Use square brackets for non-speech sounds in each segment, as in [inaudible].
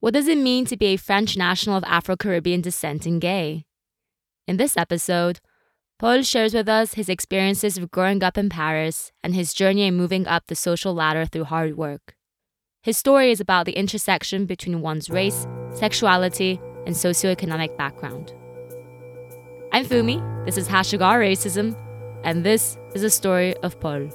What does it mean to be a French national of Afro Caribbean descent and gay? In this episode, Paul shares with us his experiences of growing up in Paris and his journey in moving up the social ladder through hard work. His story is about the intersection between one's race, sexuality, and socioeconomic background. I'm Fumi, this is Hashtag Our Racism, and this is a story of Paul.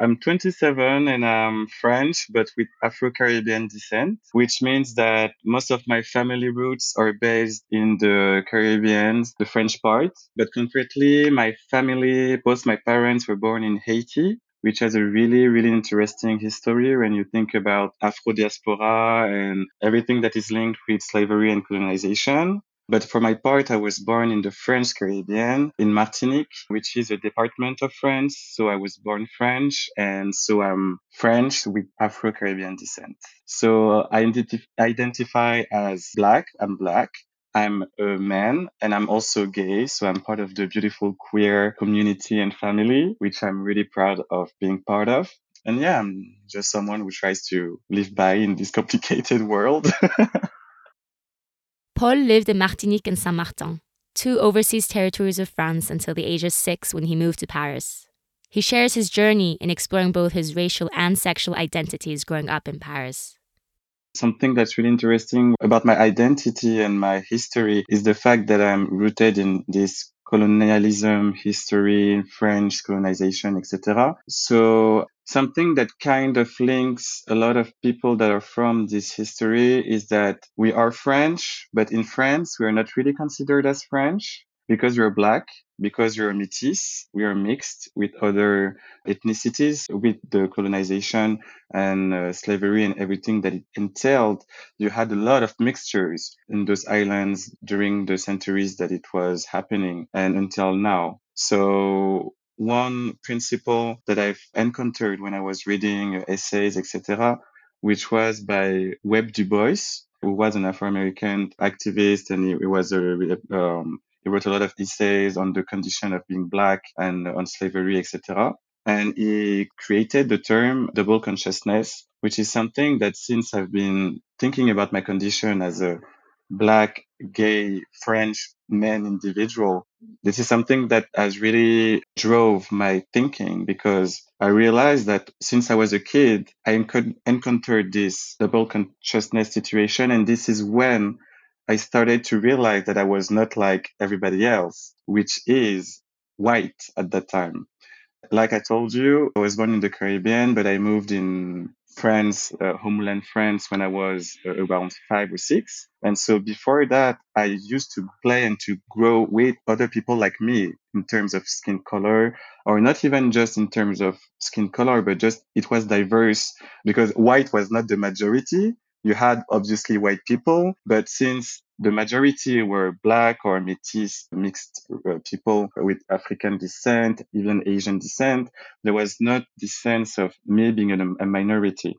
I'm 27 and I'm French, but with Afro Caribbean descent, which means that most of my family roots are based in the Caribbean, the French part. But concretely, my family, both my parents were born in Haiti, which has a really, really interesting history when you think about Afro diaspora and everything that is linked with slavery and colonization. But for my part, I was born in the French Caribbean in Martinique, which is a department of France. So I was born French and so I'm French with Afro Caribbean descent. So I identif- identify as black. I'm black. I'm a man and I'm also gay. So I'm part of the beautiful queer community and family, which I'm really proud of being part of. And yeah, I'm just someone who tries to live by in this complicated world. [laughs] Paul lived in Martinique and Saint Martin, two overseas territories of France until the age of six when he moved to Paris. He shares his journey in exploring both his racial and sexual identities growing up in Paris. Something that's really interesting about my identity and my history is the fact that I'm rooted in this colonialism history, French colonization, etc. So something that kind of links a lot of people that are from this history is that we are French, but in France, we are not really considered as French because you're black, because you're métis, we are mixed with other ethnicities with the colonization and uh, slavery and everything that it entailed. You had a lot of mixtures in those islands during the centuries that it was happening and until now. So one principle that I've encountered when I was reading essays, etc., which was by Webb Du Bois, who was an Afro-American activist and he, he was a, um, he wrote a lot of essays on the condition of being black and on slavery, etc. And he created the term double consciousness, which is something that since I've been thinking about my condition as a black, gay, French man individual, this is something that has really drove my thinking because I realized that since I was a kid, I encountered this double consciousness situation. And this is when I started to realize that I was not like everybody else, which is white at that time. Like I told you, I was born in the Caribbean, but I moved in France, uh, homeland France, when I was uh, around five or six. And so before that, I used to play and to grow with other people like me in terms of skin color, or not even just in terms of skin color, but just it was diverse because white was not the majority. You had obviously white people, but since the majority were black or métis mixed uh, people with African descent, even Asian descent, there was not this sense of me being a, a minority.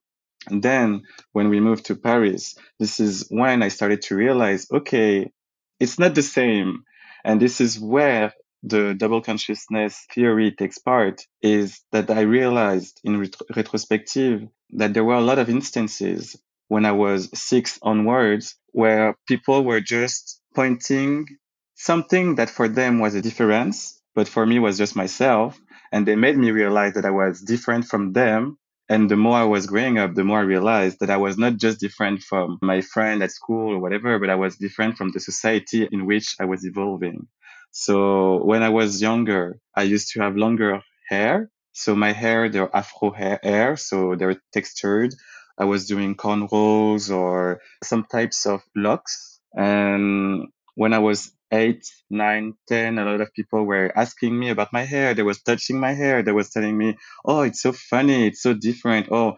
And then when we moved to Paris, this is when I started to realize, okay, it's not the same. And this is where the double consciousness theory takes part is that I realized in ret- retrospective that there were a lot of instances when I was six onwards where people were just pointing something that for them was a difference, but for me was just myself. And they made me realize that I was different from them. And the more I was growing up, the more I realized that I was not just different from my friend at school or whatever, but I was different from the society in which I was evolving. So when I was younger, I used to have longer hair. So my hair, they're afro hair, so they're textured. I was doing cornrows or some types of locks. And when I was eight, nine, ten, a lot of people were asking me about my hair. They was touching my hair. They was telling me, "Oh, it's so funny. It's so different." Oh,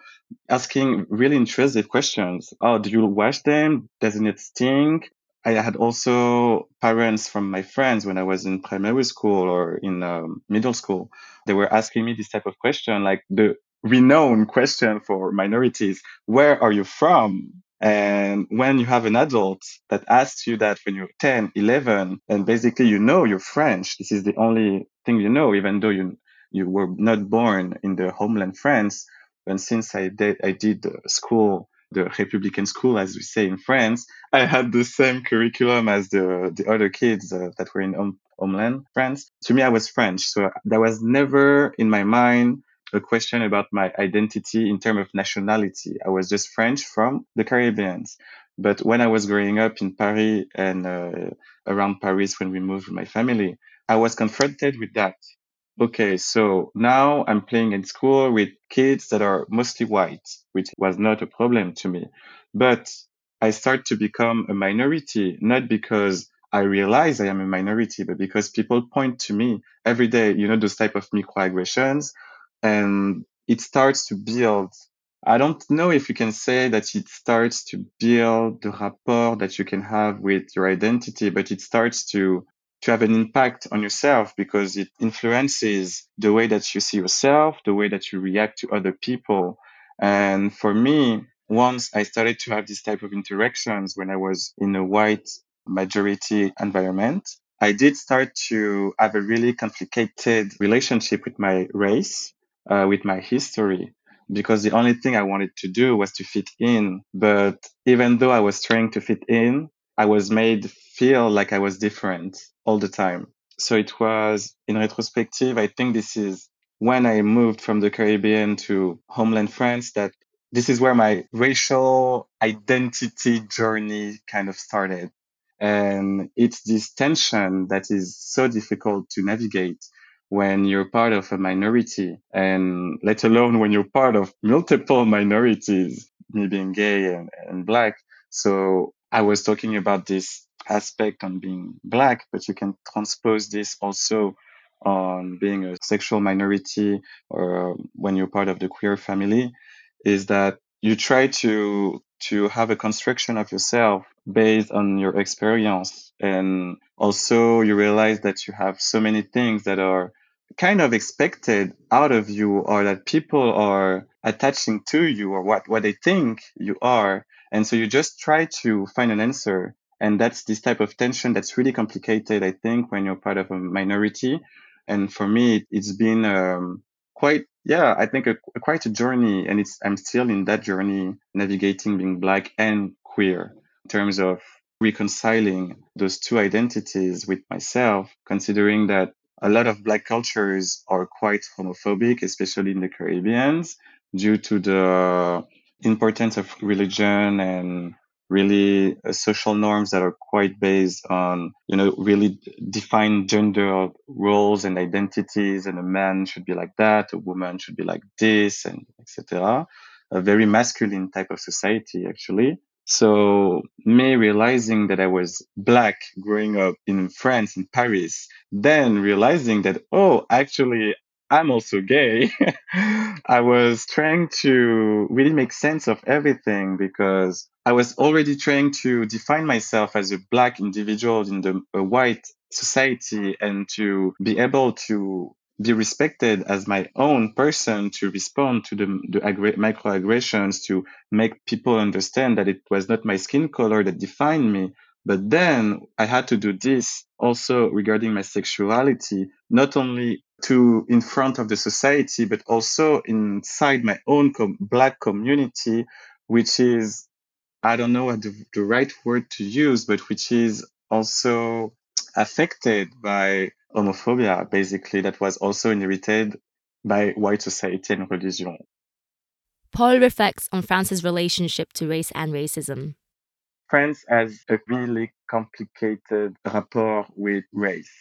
asking really intrusive questions. Oh, do you wash them? Doesn't it stink? I had also parents from my friends when I was in primary school or in um, middle school. They were asking me this type of question, like the renowned question for minorities: Where are you from? And when you have an adult that asks you that when you're 10, 11, and basically you know you're French, this is the only thing you know, even though you you were not born in the homeland France. And since I did, I did school, the Republican school, as we say in France, I had the same curriculum as the, the other kids uh, that were in home, homeland France. To me, I was French. So there was never in my mind a question about my identity in terms of nationality. I was just French from the Caribbean. But when I was growing up in Paris and uh, around Paris when we moved with my family, I was confronted with that. Okay, so now I'm playing in school with kids that are mostly white, which was not a problem to me. But I start to become a minority, not because I realize I am a minority, but because people point to me every day, you know, those type of microaggressions, and it starts to build I don't know if you can say that it starts to build the rapport that you can have with your identity, but it starts to to have an impact on yourself because it influences the way that you see yourself, the way that you react to other people. And for me, once I started to have this type of interactions when I was in a white majority environment, I did start to have a really complicated relationship with my race, uh, with my history because the only thing I wanted to do was to fit in. But even though I was trying to fit in, I was made feel like I was different all the time. So it was in retrospective, I think this is when I moved from the Caribbean to homeland France that this is where my racial identity journey kind of started. And it's this tension that is so difficult to navigate when you're part of a minority and let alone when you're part of multiple [laughs] minorities, me being gay and, and black. So I was talking about this aspect on being black, but you can transpose this also on being a sexual minority or um, when you're part of the queer family is that you try to to have a construction of yourself based on your experience and also you realize that you have so many things that are kind of expected out of you or that people are attaching to you or what what they think you are. And so you just try to find an answer. And that's this type of tension that's really complicated i think when you're part of a minority. And for me it's been um, quite yeah i think a, a, quite a journey. And it's i'm still in that journey navigating being black and queer in terms of reconciling those two identities with myself considering that a lot of black cultures are quite homophobic especially in the caribbean due to the importance of religion and really uh, social norms that are quite based on you know really defined gender roles and identities and a man should be like that a woman should be like this and etc a very masculine type of society actually so me realizing that i was black growing up in france in paris then realizing that oh actually I'm also gay. [laughs] I was trying to really make sense of everything because I was already trying to define myself as a black individual in the white society and to be able to be respected as my own person to respond to the, the microaggressions to make people understand that it was not my skin color that defined me. But then I had to do this also regarding my sexuality, not only to in front of the society, but also inside my own com- black community, which is, I don't know what the, the right word to use, but which is also affected by homophobia, basically, that was also inherited by white society and religion. Paul reflects on France's relationship to race and racism. France has a really complicated rapport with race.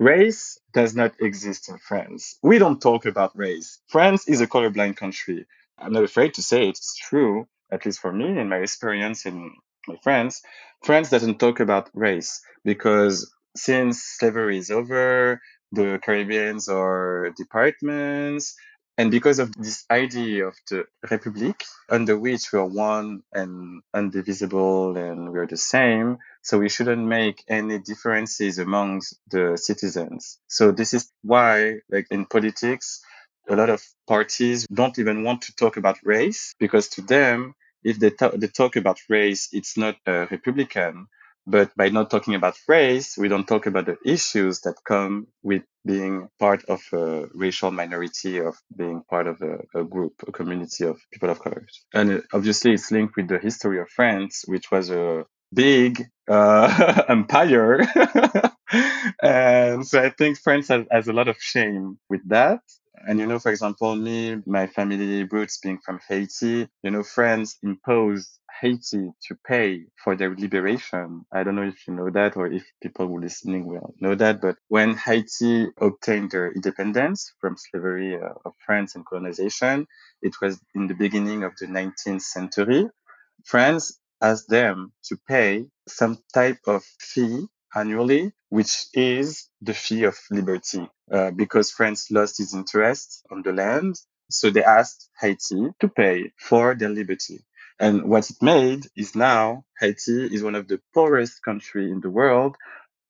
Race does not exist in France. We don't talk about race. France is a colorblind country. I'm not afraid to say it's true, at least for me in my experience in my friends. France doesn't talk about race because since slavery is over, the Caribbeans are departments, and because of this idea of the Republic, under which we are one and indivisible and we are the same, so we shouldn't make any differences amongst the citizens. So this is why, like in politics, a lot of parties don't even want to talk about race because to them, if they, they talk about race, it's not a Republican. But by not talking about race, we don't talk about the issues that come with being part of a racial minority, of being part of a, a group, a community of people of color. And obviously, it's linked with the history of France, which was a big uh, [laughs] empire. [laughs] and so I think France has, has a lot of shame with that. And you know, for example, me, my family roots being from Haiti, you know, France imposed Haiti to pay for their liberation. I don't know if you know that or if people who are listening will know that, but when Haiti obtained their independence from slavery uh, of France and colonization, it was in the beginning of the 19th century. France asked them to pay some type of fee annually, which is the fee of liberty, uh, because France lost its interest on the land. So they asked Haiti to pay for their liberty. And what it made is now Haiti is one of the poorest country in the world,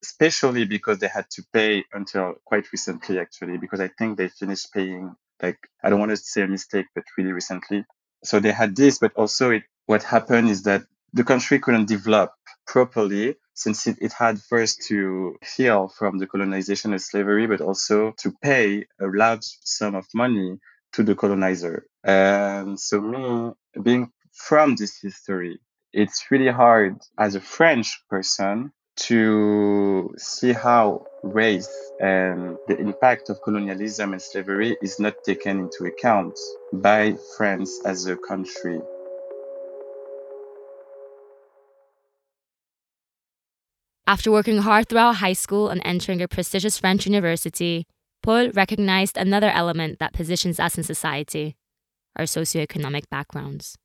especially because they had to pay until quite recently, actually, because I think they finished paying, like, I don't want to say a mistake, but really recently. So they had this, but also it, what happened is that the country couldn't develop properly since it, it had first to heal from the colonization and slavery, but also to pay a large sum of money to the colonizer. And so me being from this history, it's really hard as a French person to see how race and the impact of colonialism and slavery is not taken into account by France as a country. After working hard throughout high school and entering a prestigious French university, Paul recognized another element that positions us in society our socioeconomic backgrounds.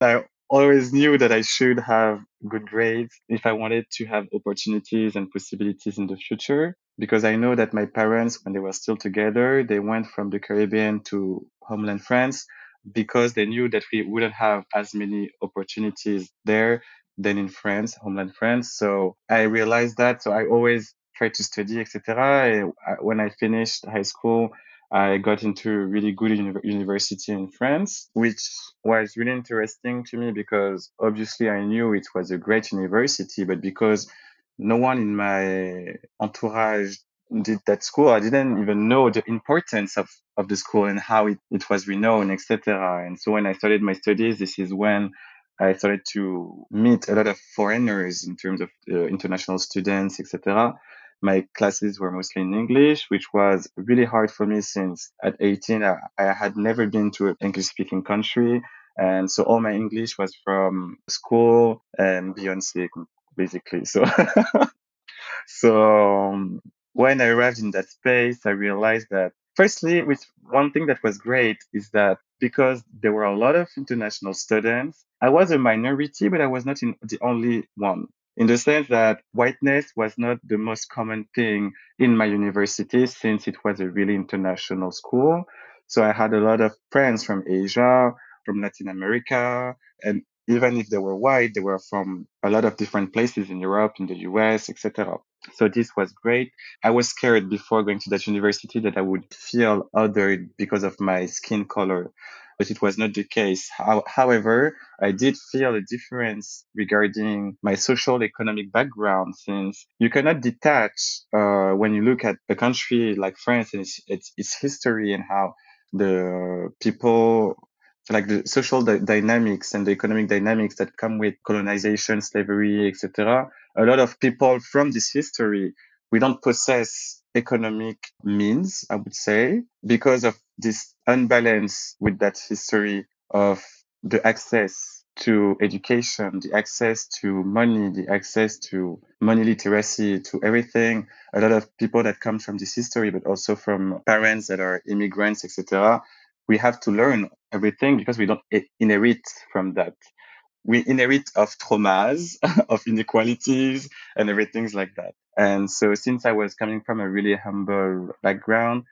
I always knew that I should have good grades if I wanted to have opportunities and possibilities in the future. Because I know that my parents, when they were still together, they went from the Caribbean to homeland France because they knew that we wouldn't have as many opportunities there than in France, homeland France. So I realized that. So I always tried to study, etc. When I finished high school, I got into a really good uni- university in France, which was really interesting to me because obviously I knew it was a great university, but because no one in my entourage did that school, I didn't even know the importance of, of the school and how it, it was renowned, etc. And so when I started my studies, this is when I started to meet a lot of foreigners in terms of uh, international students, etc. My classes were mostly in English, which was really hard for me since at 18, I, I had never been to an English speaking country. And so all my English was from school and Beyonce, basically. So, [laughs] so um, when I arrived in that space, I realized that firstly, with one thing that was great is that because there were a lot of international students, I was a minority, but I was not in the only one in the sense that whiteness was not the most common thing in my university since it was a really international school. So I had a lot of friends from Asia, from Latin America, and even if they were white, they were from a lot of different places in Europe, in the US, etc. So this was great. I was scared before going to that university that I would feel othered because of my skin color but it was not the case. How, however, I did feel a difference regarding my social economic background since you cannot detach uh, when you look at a country like France and its, its, its history and how the people like the social di- dynamics and the economic dynamics that come with colonization, slavery, etc. A lot of people from this history, we don't possess economic means, I would say, because of this unbalance with that history of the access to education, the access to money, the access to money literacy, to everything. A lot of people that come from this history, but also from parents that are immigrants, etc. We have to learn everything because we don't inherit from that. We inherit of traumas, [laughs] of inequalities, and everything like that. And so since I was coming from a really humble background,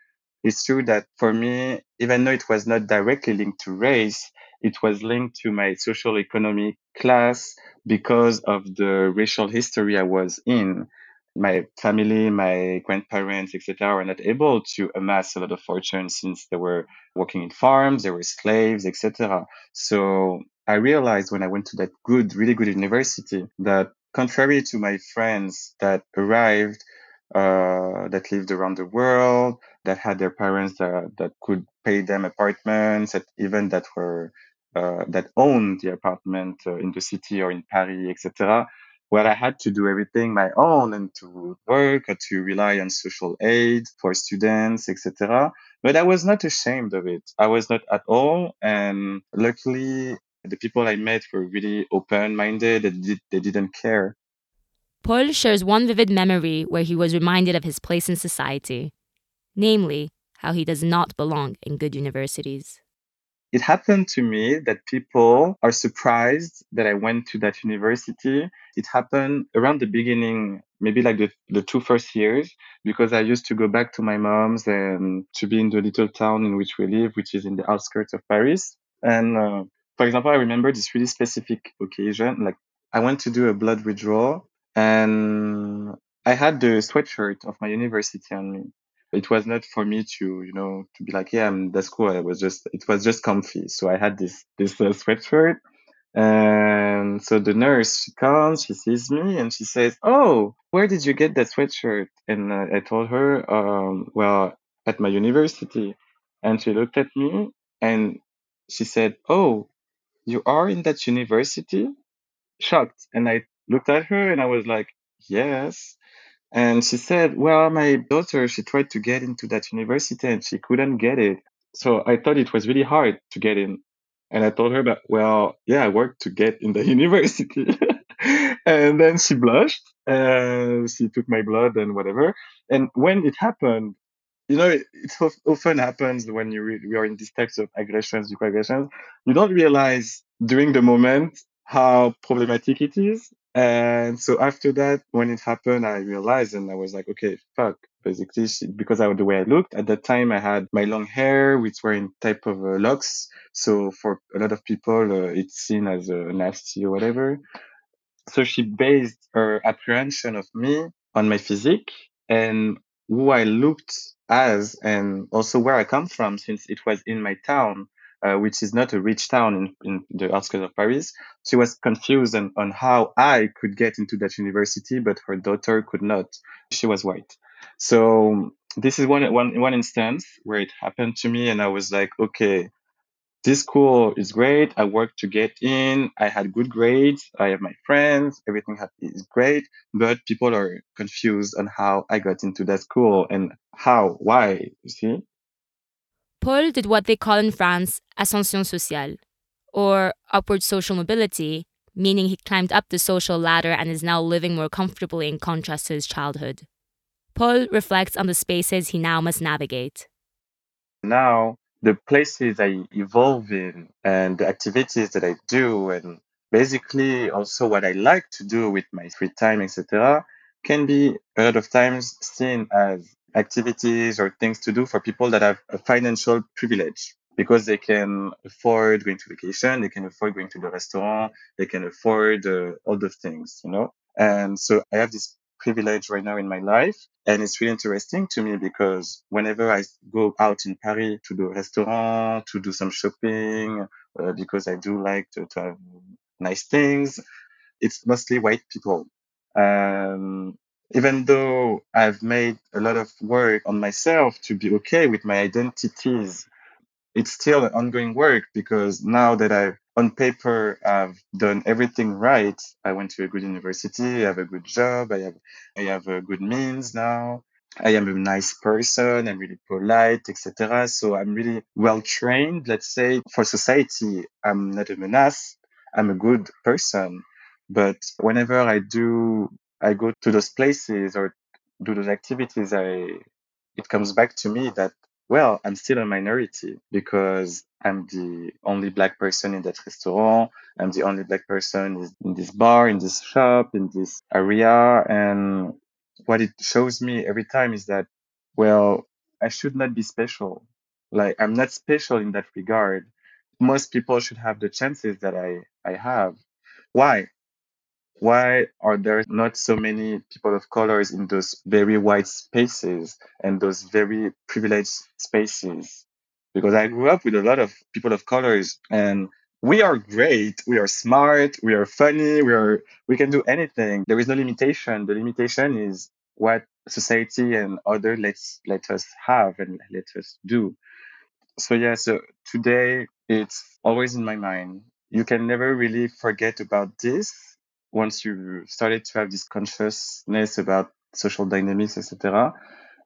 it's true that for me, even though it was not directly linked to race, it was linked to my social economic class because of the racial history I was in. My family, my grandparents, etc., were not able to amass a lot of fortune since they were working in farms, they were slaves, etc. So I realized when I went to that good, really good university that contrary to my friends that arrived, uh, that lived around the world, that had their parents that, that could pay them apartments, that even that were uh, that owned the apartment uh, in the city or in Paris, etc. Well, I had to do everything my own and to work or to rely on social aid for students, etc. But I was not ashamed of it. I was not at all. And luckily, the people I met were really open minded. They, did, they didn't care. Paul shares one vivid memory where he was reminded of his place in society, namely, how he does not belong in good universities it happened to me that people are surprised that I went to that university. It happened around the beginning, maybe like the, the two first years, because I used to go back to my mom's and to be in the little town in which we live, which is in the outskirts of Paris. And uh, for example, I remember this really specific occasion. Like I went to do a blood withdrawal and I had the sweatshirt of my university on me it was not for me to you know to be like yeah I'm, that's cool. It was just it was just comfy. So i had this this uh, sweatshirt and so the nurse she comes she sees me and she says oh where did you get that sweatshirt? And uh, i told her um, well at my university. And she looked at me and she said oh you are in that university? Shocked. And i looked at her and i was like yes and she said, well, my daughter, she tried to get into that university and she couldn't get it. So I thought it was really hard to get in. And I told her, but well, yeah, I worked to get in the [laughs] university. and then she blushed and she took my blood and whatever. And when it happened, you know, it, it often happens when you re- we are in these types of aggressions, aggressions, you don't realize during the moment how problematic it is. And so after that, when it happened, I realized and I was like, okay, fuck. Basically, she, because of the way I looked at that time, I had my long hair, which were in type of uh, locks. So for a lot of people, uh, it's seen as uh, nasty or whatever. So she based her apprehension of me on my physique and who I looked as and also where I come from since it was in my town, uh, which is not a rich town in, in the outskirts of Paris. She was confused on, on how I could get into that university, but her daughter could not. She was white. So this is one, one, one instance where it happened to me and I was like, okay, this school is great. I worked to get in. I had good grades. I have my friends. Everything is great. But people are confused on how I got into that school and how, why, you see? Paul did what they call in France ascension sociale, or upward social mobility, meaning he climbed up the social ladder and is now living more comfortably in contrast to his childhood. Paul reflects on the spaces he now must navigate. Now, the places I evolve in and the activities that I do and basically also what I like to do with my free time, etc., can be a lot of times seen as activities or things to do for people that have a financial privilege because they can afford going to vacation, they can afford going to the restaurant, they can afford uh, all those things, you know. And so I have this privilege right now in my life. And it's really interesting to me because whenever I go out in Paris to the restaurant, to do some shopping, uh, because I do like to, to, have nice things, it's mostly white people. Um, even though I've made a lot of work on myself to be okay with my identities, it's still an ongoing work because now that I've on paper I've done everything right. I went to a good university, I have a good job, I have I have a good means now. I am a nice person, I'm really polite, etc. So I'm really well trained, let's say, for society. I'm not a menace. I'm a good person. But whenever I do I go to those places or do those activities, I it comes back to me that well, I'm still a minority because I'm the only black person in that restaurant. I'm the only black person in this bar, in this shop, in this area. And what it shows me every time is that, well, I should not be special. Like I'm not special in that regard. Most people should have the chances that I, I have. Why? Why are there not so many people of colors in those very white spaces and those very privileged spaces? Because I grew up with a lot of people of colors and we are great. We are smart. We are funny. We are, we can do anything. There is no limitation. The limitation is what society and other let's let us have and let us do. So yeah, so today it's always in my mind. You can never really forget about this once you started to have this consciousness about social dynamics, etc.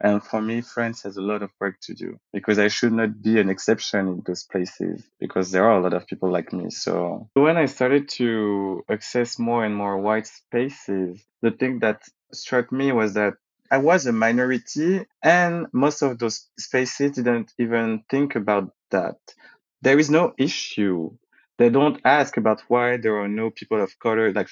And for me, France has a lot of work to do because I should not be an exception in those places because there are a lot of people like me. So when I started to access more and more white spaces, the thing that struck me was that I was a minority and most of those spaces didn't even think about that. There is no issue. They don't ask about why there are no people of color, like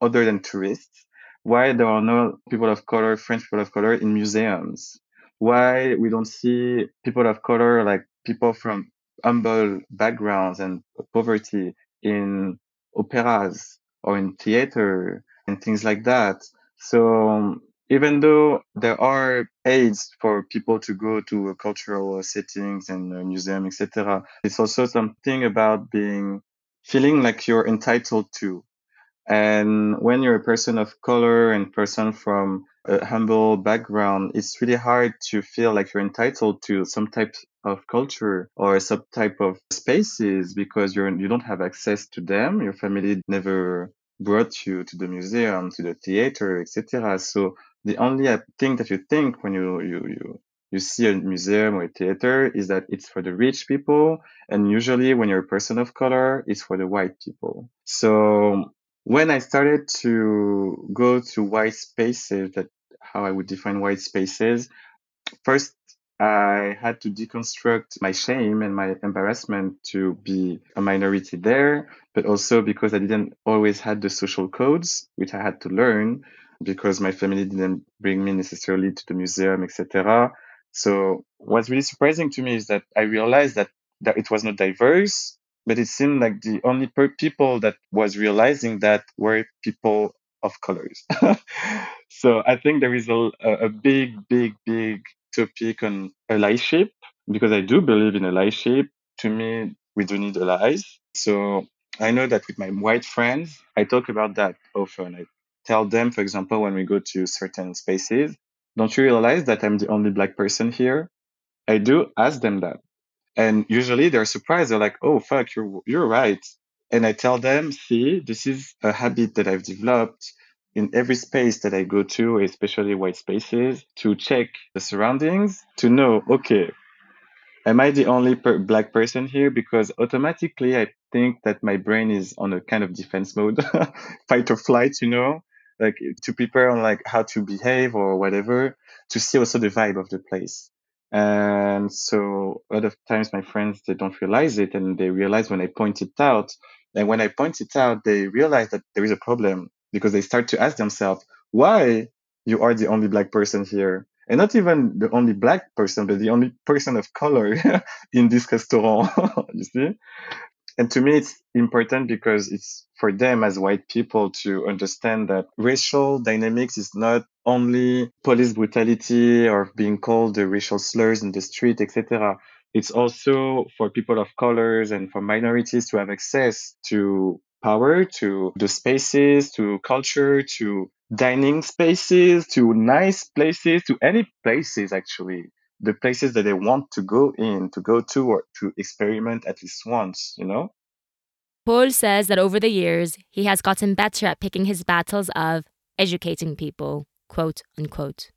other than tourists, why there are no people of color, French people of color in museums, why we don't see people of color, like people from humble backgrounds and poverty in operas or in theater and things like that. So even though there are aids for people to go to cultural settings and uh, museum, etc., it's also something about being feeling like you're entitled to. And when you're a person of color and person from a humble background, it's really hard to feel like you're entitled to some type of culture or some type of spaces because you're you don't have access to them. Your family never brought you to the museum, to the theater, etc. So the only thing that you think when you you you you see a museum or a theater is that it's for the rich people and usually when you're a person of color it's for the white people so when I started to go to white spaces, that how I would define white spaces, first I had to deconstruct my shame and my embarrassment to be a minority there, but also because I didn't always had the social codes, which I had to learn because my family didn't bring me necessarily to the museum, etc. So what's really surprising to me is that I realized that, that it was not diverse, but it seemed like the only people that was realizing that were people of colors. [laughs] so I think there is a, a big, big, big topic on allyship because I do believe in allyship. To me, we do need allies. So I know that with my white friends, I talk about that often. I tell them, for example, when we go to certain spaces, don't you realize that I'm the only black person here? I do ask them that. And usually they're surprised. They're like, oh, fuck, you're, you're right. And I tell them, see, this is a habit that I've developed in every space that I go to, especially white spaces, to check the surroundings, to know, okay, am I the only per- black person here? Because automatically I think that my brain is on a kind of defense mode, [laughs] fight or flight, you know, like to prepare on like how to behave or whatever, to see also the vibe of the place. And so a lot of times my friends, they don't realize it and they realize when I point it out. And when I point it out, they realize that there is a problem because they start to ask themselves, why you are the only black person here? And not even the only black person, but the only person of color [laughs] in this restaurant, [laughs] you see? And to me, it's important because it's for them as white people to understand that racial dynamics is not only police brutality or being called the racial slurs in the street, etc. It's also for people of colors and for minorities to have access to power, to the spaces, to culture, to dining spaces, to nice places, to any places actually the places that they want to go in, to go to, or to experiment at least once, you know? Paul says that over the years, he has gotten better at picking his battles of educating people, quote unquote.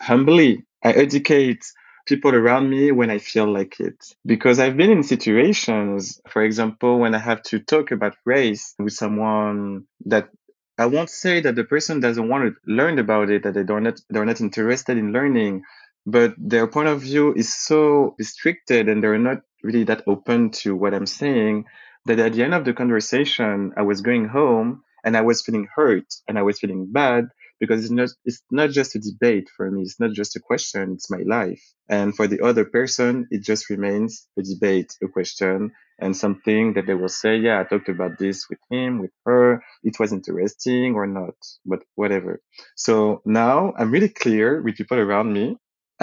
Humbly, I educate people around me when I feel like it. Because I've been in situations, for example, when I have to talk about race with someone that I won't say that the person doesn't want to learn about it, that they don't they're not interested in learning, but their point of view is so restricted and they're not really that open to what I'm saying that at the end of the conversation, I was going home and I was feeling hurt and I was feeling bad because it's not it's not just a debate for me. It's not just a question. It's my life. And for the other person it just remains a debate a question and something that they will say yeah i talked about this with him with her. It was interesting or not but whatever. So now i'm really clear with people around me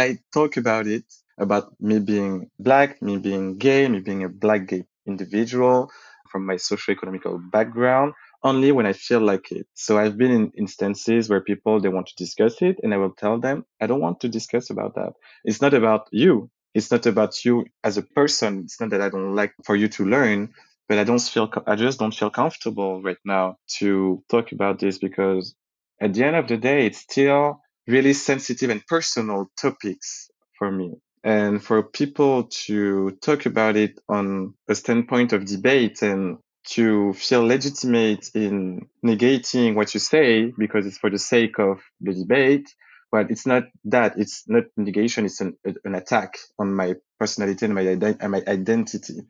i talk about it about me being black me being gay me being a black gay individual, from my socio-economical background, only when I feel like it. So I've been in instances where people, they want to discuss it and I will tell them, I don't want to discuss about that. It's not about you. It's not about you as a person. It's not that I don't like for you to learn, but I don't feel, I just don't feel comfortable right now to talk about this because at the end of the day, it's still really sensitive and personal topics for me. And for people to talk about it on a standpoint of debate and to feel legitimate in negating what you say because it's for the sake of the debate, but it's not that. It's not negation. It's an, an attack on my personality and my, and my identity.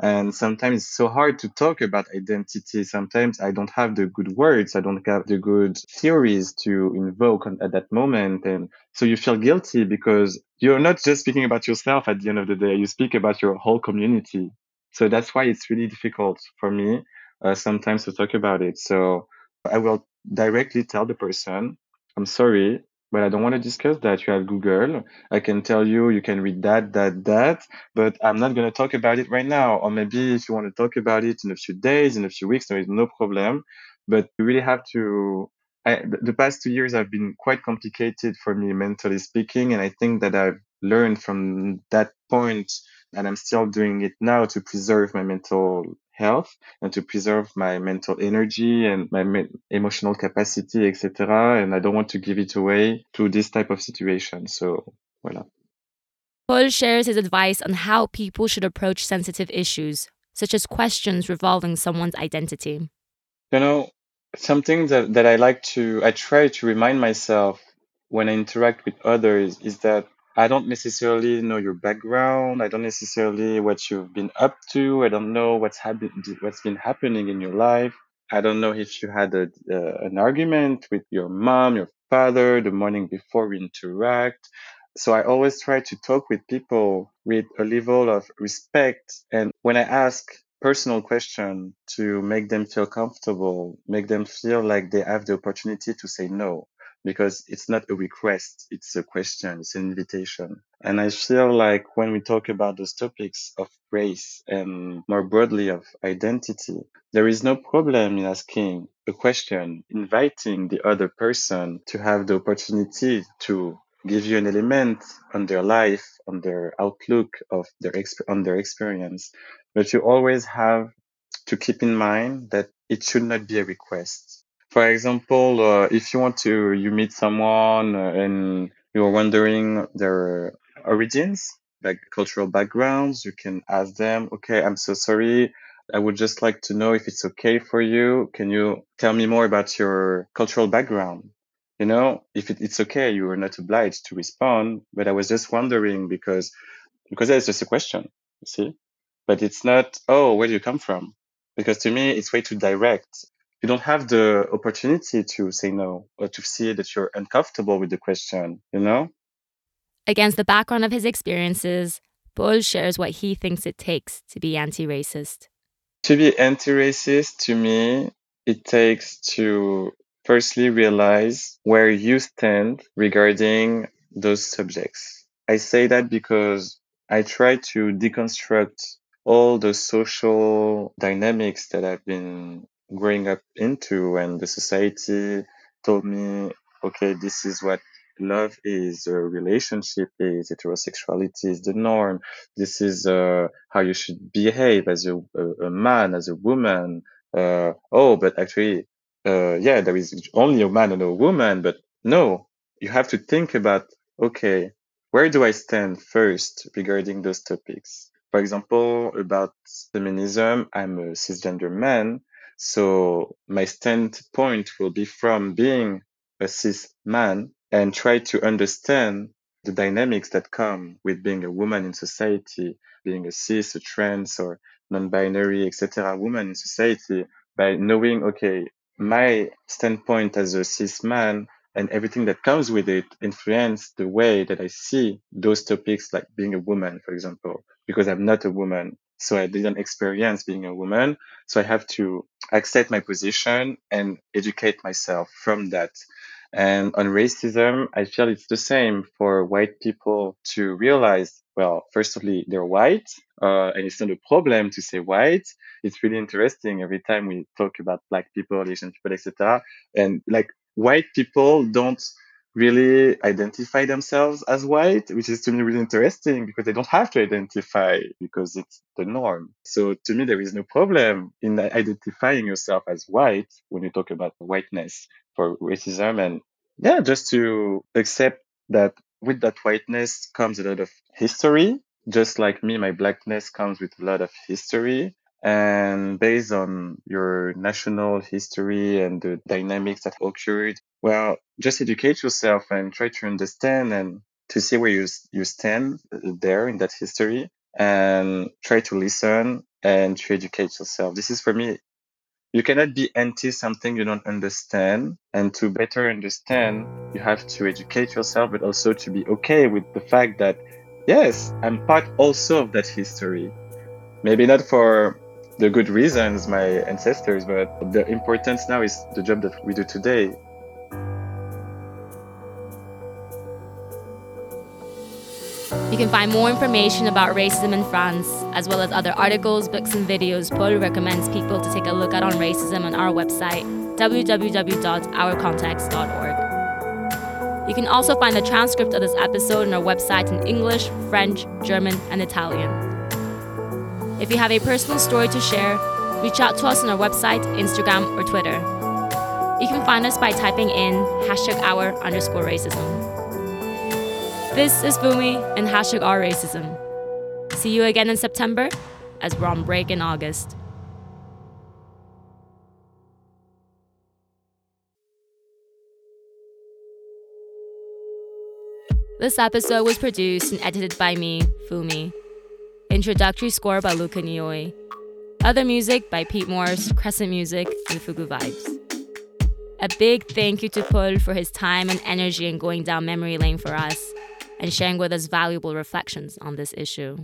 And sometimes it's so hard to talk about identity. Sometimes I don't have the good words. I don't have the good theories to invoke at that moment. And so you feel guilty because you're not just speaking about yourself at the end of the day. You speak about your whole community. So that's why it's really difficult for me uh, sometimes to talk about it. So I will directly tell the person, I'm sorry, but I don't want to discuss that. You have Google. I can tell you, you can read that, that, that, but I'm not going to talk about it right now. Or maybe if you want to talk about it in a few days, in a few weeks, there is no problem. But you really have to. I, the past two years have been quite complicated for me mentally speaking, and I think that I've learned from that point, and I'm still doing it now to preserve my mental health and to preserve my mental energy and my me- emotional capacity, etc. And I don't want to give it away to this type of situation. So, voilà. Paul shares his advice on how people should approach sensitive issues, such as questions revolving someone's identity. You know, something that, that I like to, I try to remind myself when I interact with others is that I don't necessarily know your background. I don't necessarily what you've been up to. I don't know what's happened, what's been happening in your life. I don't know if you had a, uh, an argument with your mom, your father the morning before we interact. So I always try to talk with people with a level of respect. And when I ask personal question to make them feel comfortable, make them feel like they have the opportunity to say no because it's not a request, it's a question, it's an invitation. And I feel like when we talk about those topics of race and more broadly of identity, there is no problem in asking a question, inviting the other person to have the opportunity to give you an element on their life, on their outlook of their exp- on their experience. But you always have to keep in mind that it should not be a request for example, uh, if you want to, you meet someone uh, and you're wondering their origins, like cultural backgrounds, you can ask them, okay, I'm so sorry. I would just like to know if it's okay for you. Can you tell me more about your cultural background? You know, if it, it's okay, you are not obliged to respond. But I was just wondering because, because that's just a question, you see? But it's not, oh, where do you come from? Because to me, it's way too direct you don't have the opportunity to say no or to see that you're uncomfortable with the question, you know? Against the background of his experiences, Paul shares what he thinks it takes to be anti racist. To be anti racist, to me, it takes to firstly realize where you stand regarding those subjects. I say that because I try to deconstruct all the social dynamics that I've been growing up into and the society told me, okay, this is what love is, a relationship is, heterosexuality is the norm. This is uh, how you should behave as a, a, a man, as a woman. Uh, oh, but actually, uh, yeah, there is only a man and a woman, but no, you have to think about, okay, where do I stand first regarding those topics? For example, about feminism, I'm a cisgender man. So my standpoint will be from being a cis man and try to understand the dynamics that come with being a woman in society, being a cis, a trans, or non-binary, etc. woman in society by knowing, okay, my standpoint as a cis man and everything that comes with it influence the way that I see those topics, like being a woman, for example, because I'm not a woman. So I didn't experience being a woman. So I have to accept my position and educate myself from that. And on racism, I feel it's the same for white people to realize well, firstly, they're white, uh, and it's not a problem to say white. It's really interesting every time we talk about black people, Asian people, etc. And like white people don't really identify themselves as white, which is to me really interesting because they don't have to identify because it's the norm. So to me, there is no problem in identifying yourself as white when you talk about whiteness for racism. And yeah, just to accept that with that whiteness comes a lot of history. Just like me, my blackness comes with a lot of history. And based on your national history and the dynamics that occurred, well, just educate yourself and try to understand and to see where you, you stand uh, there in that history and try to listen and to educate yourself. This is for me you cannot be anti something you don't understand. And to better understand, you have to educate yourself, but also to be okay with the fact that, yes, I'm part also of that history. Maybe not for the good reasons, my ancestors, but the importance now is the job that we do today. You can find more information about racism in France, as well as other articles, books, and videos Paul recommends people to take a look at on racism on our website, www.ourcontext.org. You can also find the transcript of this episode on our website in English, French, German, and Italian. If you have a personal story to share, reach out to us on our website, Instagram, or Twitter. You can find us by typing in hashtag our underscore racism. This is Fumi and hashtag our racism. See you again in September as we're on break in August. This episode was produced and edited by me, Fumi. Introductory score by Luca Nioi. Other music by Pete Morse, Crescent Music, and Fugu Vibes. A big thank you to Paul for his time and energy in going down memory lane for us and sharing with us valuable reflections on this issue.